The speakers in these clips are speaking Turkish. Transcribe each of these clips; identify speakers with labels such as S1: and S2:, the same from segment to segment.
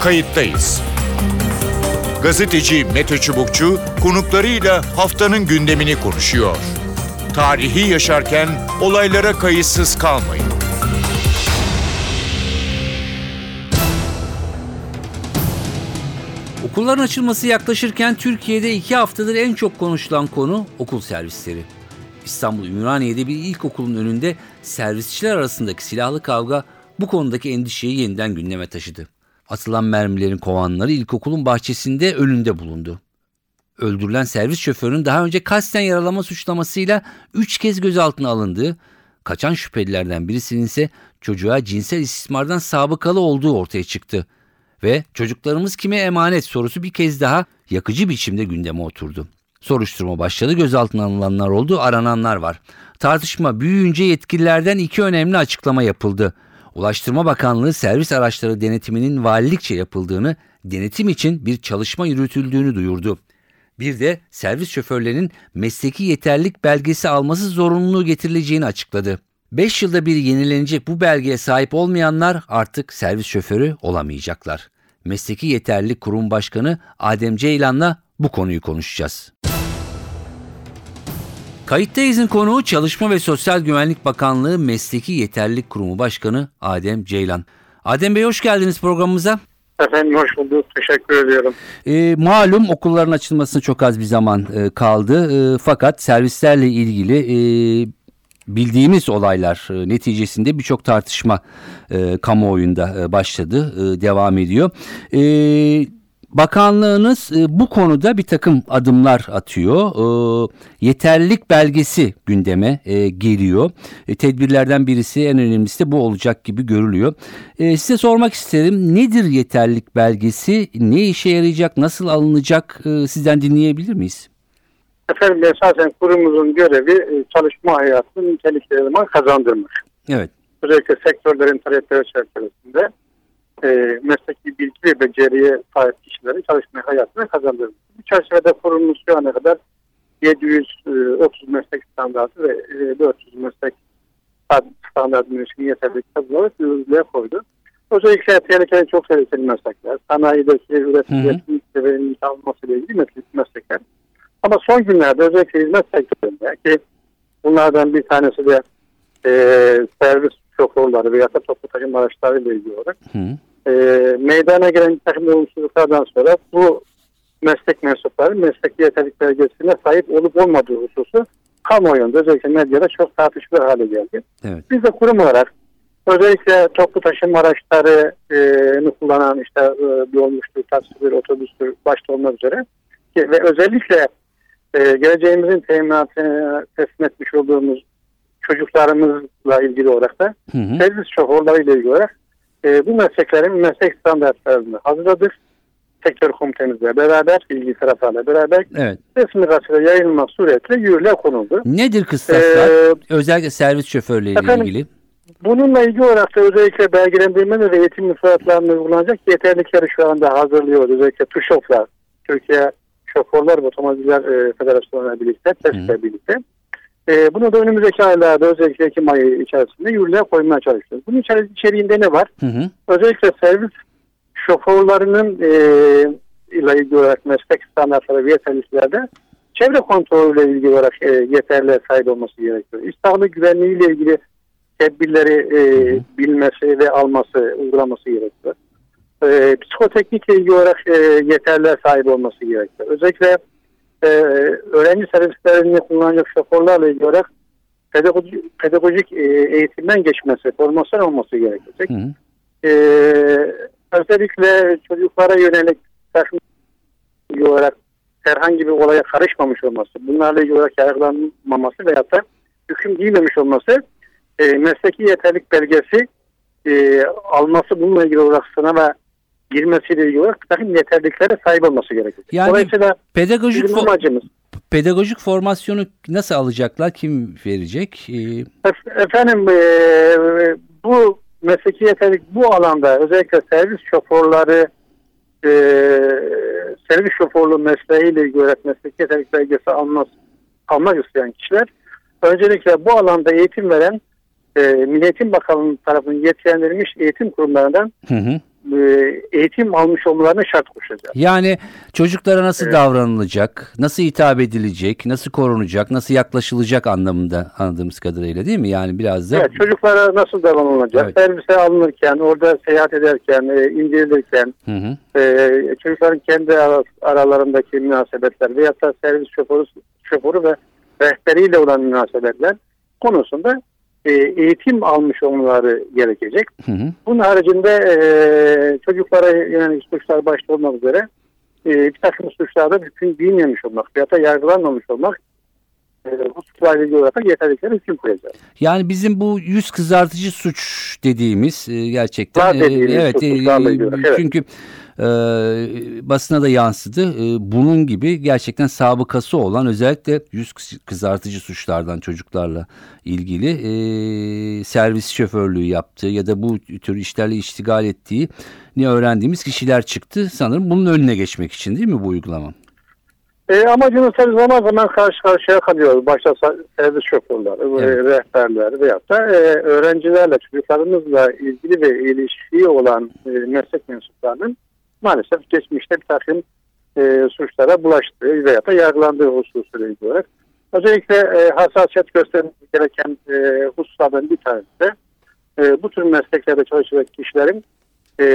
S1: kayıttayız. Gazeteci Mete Çubukçu konuklarıyla haftanın gündemini konuşuyor. Tarihi yaşarken olaylara kayıtsız kalmayın.
S2: Okulların açılması yaklaşırken Türkiye'de iki haftadır en çok konuşulan konu okul servisleri. İstanbul Ümraniye'de bir ilkokulun önünde servisçiler arasındaki silahlı kavga bu konudaki endişeyi yeniden gündeme taşıdı. Atılan mermilerin kovanları ilkokulun bahçesinde önünde bulundu. Öldürülen servis şoförünün daha önce kasten yaralama suçlamasıyla 3 kez gözaltına alındığı, kaçan şüphelilerden birisinin ise çocuğa cinsel istismardan sabıkalı olduğu ortaya çıktı. Ve çocuklarımız kime emanet sorusu bir kez daha yakıcı biçimde gündeme oturdu. Soruşturma başladı, gözaltına alınanlar oldu, arananlar var. Tartışma büyüyünce yetkililerden iki önemli açıklama yapıldı. Ulaştırma Bakanlığı servis araçları denetiminin valilikçe yapıldığını, denetim için bir çalışma yürütüldüğünü duyurdu. Bir de servis şoförlerinin mesleki yeterlilik belgesi alması zorunluluğu getirileceğini açıkladı. 5 yılda bir yenilenecek bu belgeye sahip olmayanlar artık servis şoförü olamayacaklar. Mesleki Yeterlilik Kurum Başkanı Adem Ceylan'la bu konuyu konuşacağız. Kayıttayız'ın konuğu Çalışma ve Sosyal Güvenlik Bakanlığı Mesleki Yeterlilik Kurumu Başkanı Adem Ceylan. Adem Bey hoş geldiniz programımıza.
S3: Efendim hoş bulduk. Teşekkür ediyorum.
S2: E, malum okulların açılmasına çok az bir zaman e, kaldı. E, fakat servislerle ilgili e, bildiğimiz olaylar e, neticesinde birçok tartışma e, kamuoyunda e, başladı, e, devam ediyor. E, Bakanlığınız e, bu konuda bir takım adımlar atıyor. E, yeterlilik belgesi gündeme e, geliyor. E, tedbirlerden birisi en önemlisi de bu olacak gibi görülüyor. E, size sormak isterim nedir yeterlilik belgesi? Ne işe yarayacak? Nasıl alınacak? E, sizden dinleyebilir miyiz?
S3: Efendim esasen kurumumuzun görevi çalışma hayatının niteliklerini kazandırmak.
S2: Evet.
S3: Özellikle sektörlerin talepleri çerçevesinde e, mesleki bilgi ve beceriye sahip kişilerin çalışma hayatına kazandırmak. Bu çerçevede kurumumuz şu ana kadar 730 meslek standartı ve 400 meslek standartının ilişkin yeterlilik tabloları yürürlüğe koydu. Özellikle tehlikeli çok tehlikeli meslekler, sanayideki üretim ve limit alınması ile ilgili meslekler. Ama son günlerde özellikle hizmet sektöründe ki bunlardan bir tanesi de e, servis şoförleri veya da toplu taşıma araçları ile ilgili olarak e, meydana gelen bir takım olumsuzluklardan sonra bu meslek mensupları meslek yeterlik belgesine sahip olup olmadığı hususu kamuoyunda özellikle medyada çok tartışılır hale geldi.
S2: Evet.
S3: Biz de kurum olarak özellikle toplu taşıma araçlarını kullanan işte e, dolmuştur, taksidir, otobüstür başta olmak üzere ki, ve özellikle e, geleceğimizin teminatını teslim etmiş olduğumuz çocuklarımızla ilgili olarak da
S2: Hı hı.
S3: servis şoförleriyle ilgili olarak e, bu mesleklerin meslek standartlarını hazırladık. Sektör komitemizle beraber, ilgili taraflarla beraber
S2: Evet.
S3: resmi gazetede yayınlanmak suretiyle yürürlüğe konuldu.
S2: Nedir kıstaslar?
S3: Ee,
S2: Özellikle servis şoförleriyle
S3: efendim,
S2: ilgili.
S3: Bununla ilgili olarak da özellikle belgelendirme ve eğitim müfredatlarında uygulanacak yeterlikleri şu anda hazırlıyoruz. Özellikle TÜŞOF'la, Türkiye Şoförler ve Otomobiller e, Federasyonu'na birlikte, TES'le birlikte. E, bunu da önümüzdeki aylarda özellikle Ekim ayı içerisinde yürürlüğe koymaya çalışıyoruz. Bunun içeri- içeriğinde ne var?
S2: Hı hı.
S3: Özellikle servis şoförlerinin e, ile ilgili olarak meslek standartları ve yeterliliklerde çevre kontrolüyle ilgili olarak e, yeterliğe sahip olması gerekiyor. İstihbarat güvenliği ile ilgili tedbirleri e, bilmesi ve alması, uygulaması gerekiyor. E, psikoteknikle ilgili olarak e, yeterliğe sahip olması gerekiyor. Özellikle e, öğrenci servislerini kullanacak şoförlerle ilgili olarak pedagojik, pedagojik e, eğitimden geçmesi, formasyon olması gerekecek.
S2: Hı hı.
S3: Ee, özellikle çocuklara yönelik olarak herhangi bir olaya karışmamış olması, bunlarla ilgili olarak yargılanmaması veya da hüküm giymemiş olması e, mesleki yeterlik belgesi e, alması bununla ilgili olarak sınava girmesiyle ilgili olarak bir takım yeterliklere sahip olması gerekir.
S2: Yani
S3: Dolayısıyla
S2: Pedagojik
S3: bizim amacımız
S2: pedagojik formasyonu nasıl alacaklar? Kim verecek? Ee,
S3: Ef- Efendim eee, bu mesleki yeterlik bu alanda özellikle servis şoförleri eee servis şoförlüğü mesleğiyle ilgili olarak mesleki yeterlik belgesi almaz, almak isteyen kişiler öncelikle bu alanda eğitim veren eee Milli Eğitim Bakanlığı tarafından yetkilendirilmiş eğitim kurumlarından
S2: hı hı.
S3: E, eğitim almış olmalarına şart koşacağız.
S2: Yani çocuklara nasıl
S3: Evet.
S2: davranılacak, nasıl hitap edilecek, nasıl korunacak, nasıl yaklaşılacak anlamında anladığımız kadarıyla değil mi? Yani biraz da
S3: Evet, çocuklara nasıl davranılacak?
S2: Evet.
S3: Servise alınırken, orada seyahat ederken, e, indirilirken,
S2: Hı hı.
S3: e, çocukların kendi ara- aralarındaki münasebetler veyahut da servis şoförü, şoförü ve rehberiyle olan münasebetler konusunda e, eğitim almış olmaları gerekecek.
S2: Hı hı.
S3: Bunun haricinde e, çocuklara yönelik suçlar başta olmak üzere e, bir takım suçlarda hüküm giymemiş olmak veyahut da yargılanmamış olmak e, bu suçlarla ilgili olarak yeterlikleri hüküm koyacağız.
S2: Yani bizim bu yüz kızartıcı suç dediğimiz e, gerçekten
S3: Var dediğimiz
S2: evet
S3: ilgili olarak, evet.
S2: E, basına da yansıdı. E, bunun gibi gerçekten sabıkası olan özellikle yüz kız- kızartıcı suçlardan çocuklarla ilgili e, servis şoförlüğü yaptığı ya da bu tür işlerle iştigal ettiği ne öğrendiğimiz kişiler çıktı. Sanırım bunun önüne geçmek için değil mi bu uygulama?
S3: E, amacımız tabii zaman zaman karşı karşıya kalıyoruz. Başta servis şoförleri,
S2: Evet.
S3: rehberler veyahut da e, öğrencilerle, çocuklarımızla ilgili ve ilişkiyi olan e, meslek mensuplarının maalesef geçmişte bir takım e, suçlara bulaştığı veyahut da yargılandığı hususuyla ilgili olarak. Özellikle e, hassasiyet göstermesi gereken e, hususlardan bir tanesi de e, bu tür mesleklerde çalışacak kişilerin e,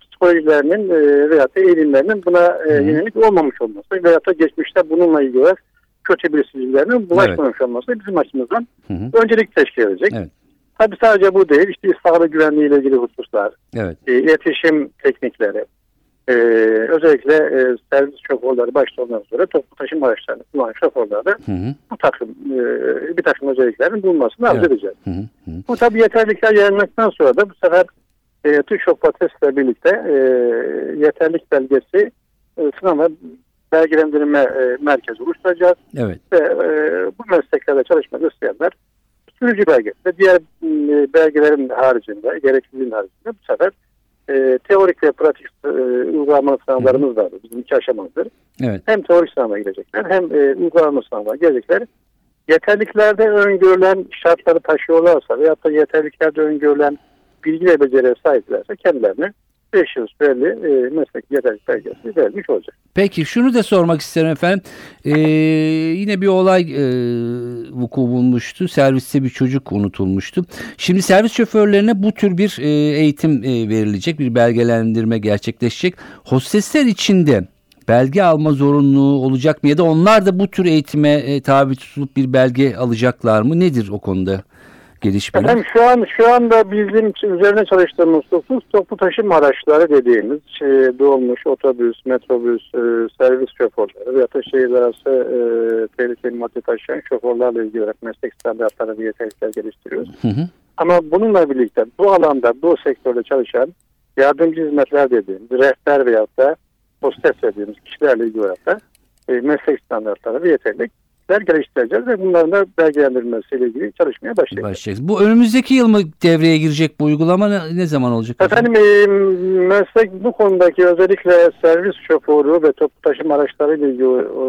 S3: psikolojilerinin e, veyahut da eğilimlerinin buna e, yönelik olmamış olması veyahut da geçmişte bununla ilgili olarak kötü bilgisizliklerinin bulaşmamış olması bizim açımızdan
S2: Hı hı.
S3: öncelik teşkil edecek.
S2: Evet.
S3: Tabii sadece bu değil, işte istihbarat güvenliği ile ilgili hususlar,
S2: Evet.
S3: e, iletişim teknikleri, e, özellikle e, servis şoförleri başta olmak üzere toplu taşıma araçlarını kullanan şoförlerde
S2: Hı hı.
S3: bu takım e, bir takım özelliklerin bulunmasını
S2: Evet.
S3: edeceğiz.
S2: Hı hı. Hı hı.
S3: Bu tabii yeterlikler yayınlandıktan sonra da bu sefer e, TÜŞOP ile birlikte e, yeterlik belgesi e, sınav ve belgelendirme e, merkezi oluşturacağız
S2: Evet.
S3: ve e, bu mesleklerde çalışmak isteyenler sürücü belgesi ve diğer e, belgelerin haricinde, gerekliliğin haricinde bu sefer e, teorik ve pratik e, uygulamalı sınavlarımız var. Bizim iki aşamalıdır.
S2: Evet.
S3: Hem teorik sınava girecekler hem e, uygulama sınavına gelecekler. Yeterliklerde öngörülen şartları taşıyorlarsa veyahut da yeterliklerde öngörülen bilgi ve beceriye sahiplerse kendilerine 5 yıl süreli e, meslek yeterlik belgesi vermiş olacak.
S2: Peki şunu da sormak isterim efendim. Ee, yine bir olay e, vuku bulmuştu. Serviste bir çocuk unutulmuştu. Şimdi servis şoförlerine bu tür bir e, eğitim e, verilecek, bir belgelendirme gerçekleşecek. Hostesler için de belge alma zorunluluğu olacak mı ya da onlar da bu tür eğitime e, tabi tutulup bir belge alacaklar mı? Nedir o konuda gelişmeler?
S3: Efendim şu an şu anda bizim için üzerine çalıştığımız husus toplu taşıma araçları dediğimiz şey, dolmuş, otobüs, metrobüs, e, servis şoförleri veyahut da şehirler arası e, tehlikeli madde taşıyan şoförlerle ilgili olarak meslek standartları ve yeterlikler geliştiriyoruz.
S2: Hı hı.
S3: Ama bununla birlikte bu alanda, bu sektörde çalışan yardımcı hizmetler dediğimiz, rehber veyahut da hostes dediğimiz kişilerle ilgili olarak da e, meslek standartları ve yeterlikler geliştireceğiz ve bunların da belgelendirilmesiyle ilgili çalışmaya başlayacağız.
S2: Başlayacağız. Bu önümüzdeki yıl mı devreye girecek bu uygulama ne, ne zaman olacak?
S3: Efendim e, meslek bu konudaki özellikle servis şoförü ve toplu taşıma araçları ile ilgili e,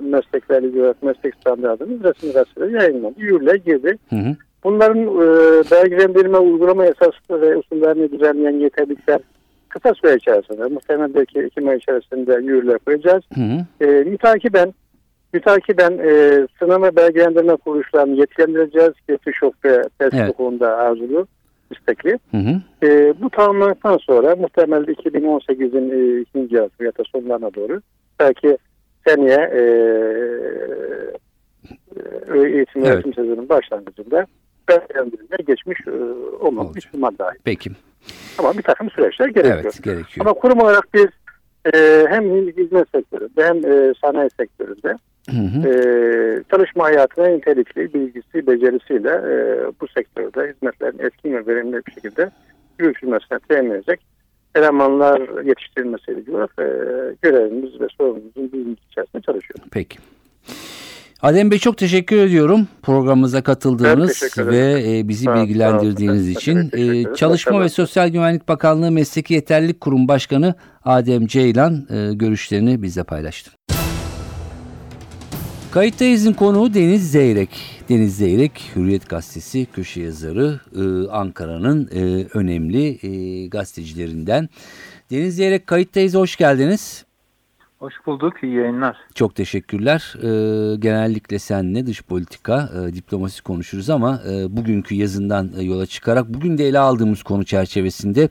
S3: mesleklerle ilgili meslek standartımız resmi gazetede yayınlandı. Yürürlüğe girdi.
S2: Hı hı.
S3: Bunların e, belgelendirme uygulama esaslı ve usullerini düzenleyen yeterlikler kısa süre içerisinde muhtemelen belki Ekim ayı içerisinde yürürlüğe koyacağız.
S2: Hı hı.
S3: E, mütakiben mütakiben e, sınama belgelendirme kuruluşlarını yetkilendireceğiz. TÜŞOP ve test
S2: Evet.
S3: hukukunda arzulu, istekli.
S2: Hı hı.
S3: E, bu tamamlandıktan sonra muhtemelen 2018'in e, ikinci yarısı ya da sonlarına doğru belki seneye e, e, eğitim
S2: Evet.
S3: öğretim sezonunun başlangıcında belgelendirilmeye geçmiş e,
S2: Olacak.
S3: ihtimal dahil.
S2: Peki.
S3: Ama bir takım süreçler gerekiyor.
S2: Evet gerekiyor.
S3: Ama kurum olarak biz e, hem hizmet sektöründe hem e, sanayi sektöründe
S2: Hı hı.
S3: e, çalışma hayatına nitelikli bilgisi, becerisiyle e, bu sektörde hizmetlerin etkin ve verimli bir şekilde yürütülmesine temin edecek elemanlar yetiştirilmesiyle olarak e, görevimiz ve sorumluluğumuzun bilinci içerisinde çalışıyoruz.
S2: Peki. Adem Bey çok teşekkür ediyorum programımıza katıldığınız ve e, bizi bilgilendirdiğiniz için. E. Çalışma ve Sosyal Güvenlik Bakanlığı Mesleki Yeterlilik Kurum Başkanı Adem Ceylan e, görüşlerini bizle paylaştı. Kayıttayız'ın konuğu Deniz Zeyrek. Deniz Zeyrek, Hürriyet Gazetesi köşe yazarı, e, Ankara'nın e, önemli e, gazetecilerinden. Deniz Zeyrek Kayıttayız'a hoş geldiniz.
S4: Hoş bulduk, iyi yayınlar.
S2: Çok teşekkürler. E, genellikle seninle dış politika, e, diplomasi konuşuruz ama e, bugünkü yazından e, yola çıkarak bugün de ele aldığımız konu çerçevesinde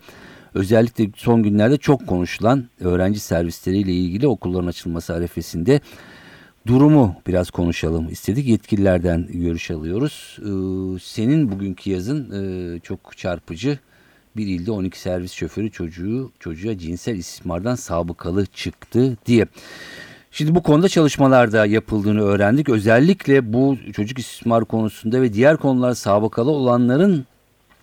S2: özellikle son günlerde çok konuşulan öğrenci servisleriyle ilgili okulların açılması arefesinde durumu biraz konuşalım istedik. Yetkililerden görüş alıyoruz. Ee, senin bugünkü yazın e, çok çarpıcı. Bir ilde 12 servis şoförü çocuğu çocuğa cinsel istismardan sabıkalı çıktı diye. Şimdi bu konuda çalışmalar da yapıldığını öğrendik. Özellikle bu çocuk istismar konusunda ve diğer konular sabıkalı olanların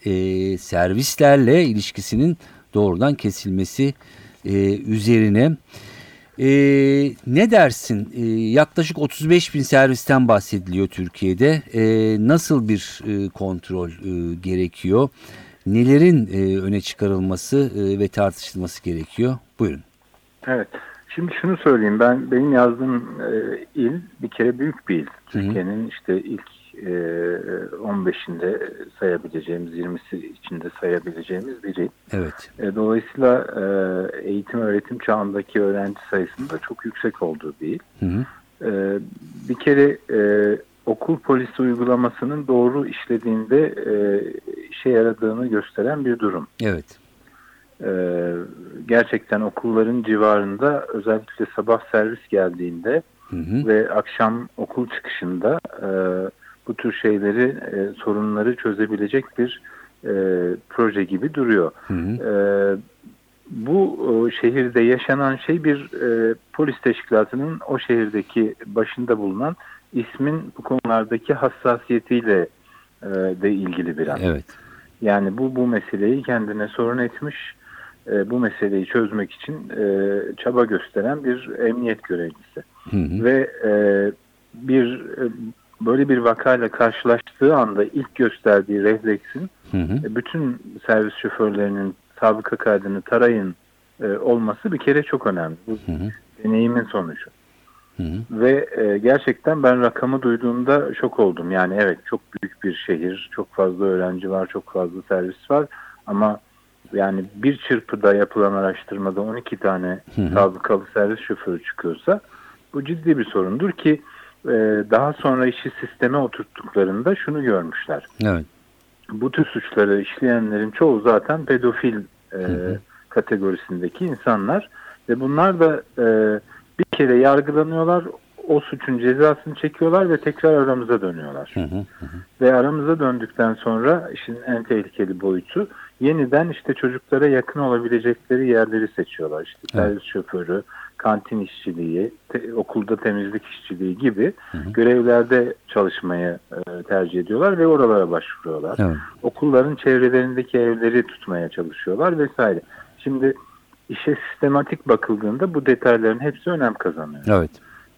S2: e, servislerle ilişkisinin doğrudan kesilmesi e, üzerine. E, ne dersin? E, yaklaşık 35 bin servisten bahsediliyor Türkiye'de. E, nasıl bir e, kontrol e, gerekiyor? Nelerin e, öne çıkarılması e, ve tartışılması gerekiyor? Buyurun.
S4: Evet, şimdi şunu söyleyeyim. Ben benim yazdığım e, il bir kere büyük bir il. Türkiye'nin işte ilk 15'inde sayabileceğimiz, 20'si içinde sayabileceğimiz bir il.
S2: Evet.
S4: E, dolayısıyla e, eğitim öğretim çağındaki öğrenci sayısının da çok yüksek olduğu bir il.
S2: Hı hı.
S4: E, bir kere e, okul polisi uygulamasının doğru işlediğinde e, işe yaradığını gösteren bir durum.
S2: Evet.
S4: Gerçekten okulların civarında özellikle sabah servis geldiğinde
S2: Hı hı.
S4: ve akşam okul çıkışında e, bu tür şeyleri e, sorunları çözebilecek bir e, proje gibi duruyor.
S2: Hı hı.
S4: E, bu e, şehirde yaşanan şey bir e, polis teşkilatının o şehirdeki başında bulunan ismin bu konulardaki hassasiyetiyle e, de ilgili biraz.
S2: Evet.
S4: Yani bu bu meseleyi kendine sorun etmiş, e, bu meseleyi çözmek için e, çaba gösteren bir emniyet görevlisi.
S2: Hı hı.
S4: Ve e, bir e, böyle bir vakayla karşılaştığı anda ilk gösterdiği refleksin
S2: Hı hı.
S4: e, bütün servis şoförlerinin sabıka kaydını tarayın e, olması bir kere çok önemli. Bu
S2: Hı hı.
S4: deneyimin sonucu.
S2: Hı hı.
S4: Ve e, gerçekten ben rakamı duyduğumda şok oldum. Yani evet çok büyük bir şehir, çok fazla öğrenci var, çok fazla servis var. Ama yani bir çırpıda yapılan araştırmada 12 tane sabıkalı servis şoförü çıkıyorsa bu ciddi bir sorundur ki daha sonra işi sisteme oturttuklarında şunu görmüşler.
S2: Evet.
S4: Bu tür suçları işleyenlerin çoğu zaten pedofil e, kategorisindeki insanlar ve bunlar da e, bir kere yargılanıyorlar, o suçun cezasını çekiyorlar ve tekrar aramıza dönüyorlar.
S2: Hı hı. Hı.
S4: Ve aramıza döndükten sonra işin en tehlikeli boyutu yeniden işte çocuklara yakın olabilecekleri yerleri seçiyorlar. İşte
S2: Evet.
S4: servis şoförü, kantin işçiliği, te- okulda temizlik işçiliği gibi
S2: Hı hı.
S4: görevlerde çalışmayı e, tercih ediyorlar ve oralara başvuruyorlar
S2: Evet.
S4: okulların çevrelerindeki evleri tutmaya çalışıyorlar vesaire. Şimdi işe sistematik bakıldığında bu detayların hepsi önem kazanıyor.
S2: Evet.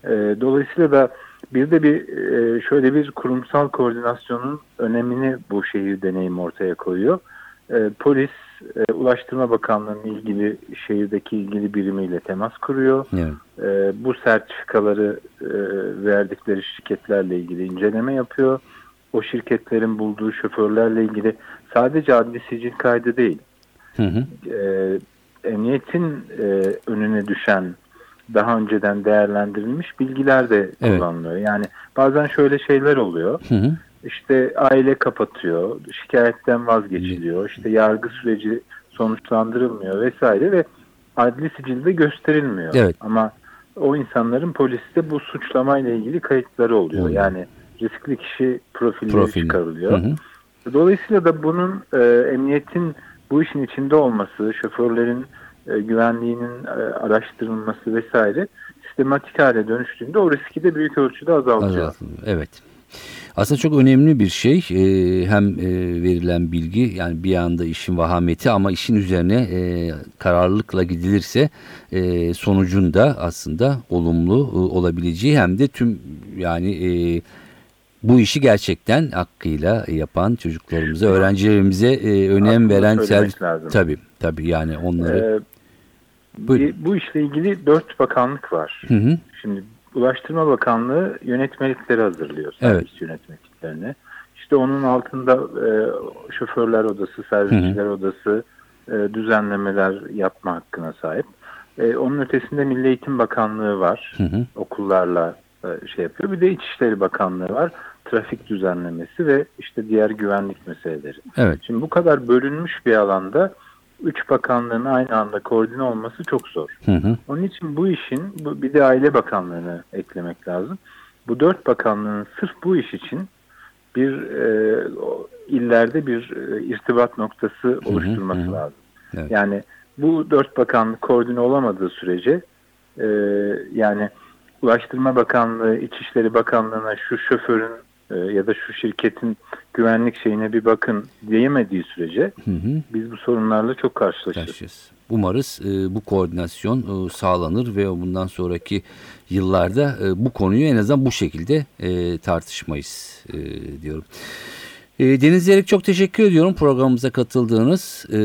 S4: E, dolayısıyla da bir de bir e, şöyle bir kurumsal koordinasyonun önemini bu şehir deneyim ortaya koyuyor. E, polis e, Ulaştırma Bakanlığı'nın ilgili şehirdeki ilgili birimiyle temas kuruyor.
S2: Evet.
S4: E, bu sertifikaları e, verdikleri şirketlerle ilgili inceleme yapıyor. O şirketlerin bulduğu şoförlerle ilgili sadece adli sicil kaydı değil,
S2: Hı hı.
S4: e, emniyetin e, önüne düşen daha önceden değerlendirilmiş bilgiler de
S2: Evet.
S4: kullanılıyor. Yani bazen şöyle şeyler oluyor.
S2: Hı hı.
S4: İşte aile kapatıyor, şikayetten vazgeçiliyor, işte yargı süreci sonuçlandırılmıyor vesaire ve adli sicilde gösterilmiyor.
S2: Evet.
S4: Ama o insanların poliste bu suçlamayla ilgili kayıtları oluyor.
S2: Oluyor.
S4: Yani riskli kişi profilleri
S2: Profil.
S4: çıkarılıyor.
S2: Hı hı.
S4: Dolayısıyla da bunun e, emniyetin bu işin içinde olması, şoförlerin e, güvenliğinin e, araştırılması vesaire sistematik hale dönüştüğünde o riski de büyük ölçüde azaltıyor.
S2: Azaltılıyor. Evet. Aslında çok önemli bir şey. Ee, hem e, verilen bilgi yani bir anda işin vahameti ama işin üzerine e, kararlılıkla gidilirse e, sonucun da aslında olumlu e, olabileceği hem de tüm yani e, bu işi gerçekten hakkıyla yapan çocuklarımıza, öğrencilerimize e, önem veren servis
S4: lazım.
S2: tabii tabii yani onları
S4: Ee,
S2: Buyurun.
S4: bu işle ilgili dört bakanlık var.
S2: Hı hı.
S4: Şimdi Ulaştırma Bakanlığı yönetmelikleri hazırlıyor servis yönetmeliklerini. İşte onun altında e, şoförler odası, servisçiler odası e, düzenlemeler yapma hakkına sahip. E, onun ötesinde Milli Eğitim Bakanlığı var.
S2: Hı hı.
S4: Okullarla e, şey yapıyor. Bir de İçişleri Bakanlığı var. Trafik düzenlemesi ve işte diğer güvenlik meseleleri.
S2: Evet.
S4: Şimdi bu kadar bölünmüş bir alanda üç bakanlığın aynı anda koordine olması çok zor.
S2: Hı hı.
S4: Onun için bu işin bu, bir de Aile Bakanlığı'nı eklemek lazım. Bu dört bakanlığın sırf bu iş için bir e, illerde bir e, irtibat noktası oluşturması
S2: hı hı.
S4: lazım.
S2: Evet.
S4: Yani bu dört bakanlık koordine olamadığı sürece e, yani Ulaştırma Bakanlığı, İçişleri Bakanlığı'na şu şoförün e, ya da şu şirketin güvenlik şeyine bir bakın diyemediği sürece
S2: Hı hı.
S4: biz bu sorunlarla çok karşılaşırız.
S2: Karşıyız. Umarız e, bu koordinasyon e, sağlanır ve bundan sonraki yıllarda e, bu konuyu en azından bu şekilde e, tartışmayız e, diyorum. E, Deniz Zeyrek çok teşekkür ediyorum programımıza katıldığınız e,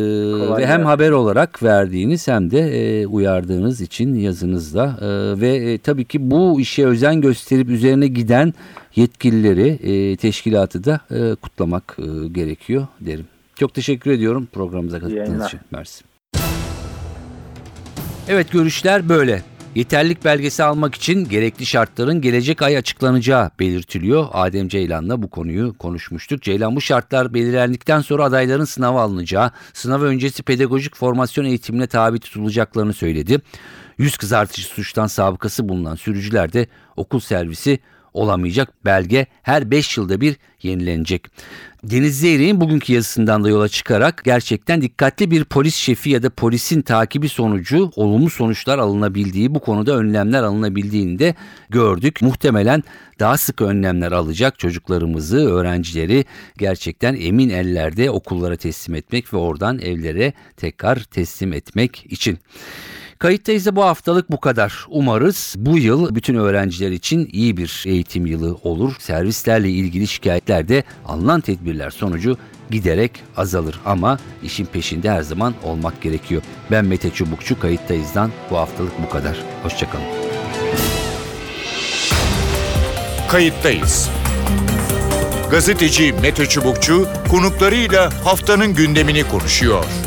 S2: ve hem haber olarak verdiğiniz hem de e, uyardığınız için yazınızda E, ve e, tabii ki bu işe özen gösterip üzerine giden yetkilileri e, teşkilatı da e, kutlamak e, gerekiyor derim. Çok teşekkür ediyorum programımıza katıldığınız için. Mersi. Evet görüşler böyle. Yeterlik belgesi almak için gerekli şartların gelecek ay açıklanacağı belirtiliyor. Adem Ceylan'la bu konuyu konuşmuştuk. Ceylan bu şartlar belirlendikten sonra adayların sınava alınacağı, sınav öncesi pedagojik formasyon eğitimine tabi tutulacaklarını söyledi. Yüz kızartıcı suçtan sabıkası bulunan sürücüler de okul servisi olamayacak. Belge her 5 yılda bir yenilenecek. Deniz Zeyrek'in bugünkü yazısından da yola çıkarak gerçekten dikkatli bir polis şefi ya da polisin takibi sonucu olumlu sonuçlar alınabildiği, bu konuda önlemler alınabildiğini de gördük. Muhtemelen daha sık önlemler alacak çocuklarımızı, öğrencileri gerçekten emin ellerde okullara teslim etmek ve oradan evlere tekrar teslim etmek için. Kayıttayız da bu haftalık bu kadar. Umarız bu yıl bütün öğrenciler için iyi bir eğitim yılı olur. Servislerle ilgili şikayetler de alınan tedbirler sonucu giderek azalır. Ama işin peşinde her zaman olmak gerekiyor. Ben Mete Çubukçu Kayıttayız'dan bu haftalık bu kadar. Hoşçakalın.
S1: Kayıttayız. Gazeteci Mete Çubukçu konuklarıyla haftanın gündemini konuşuyor.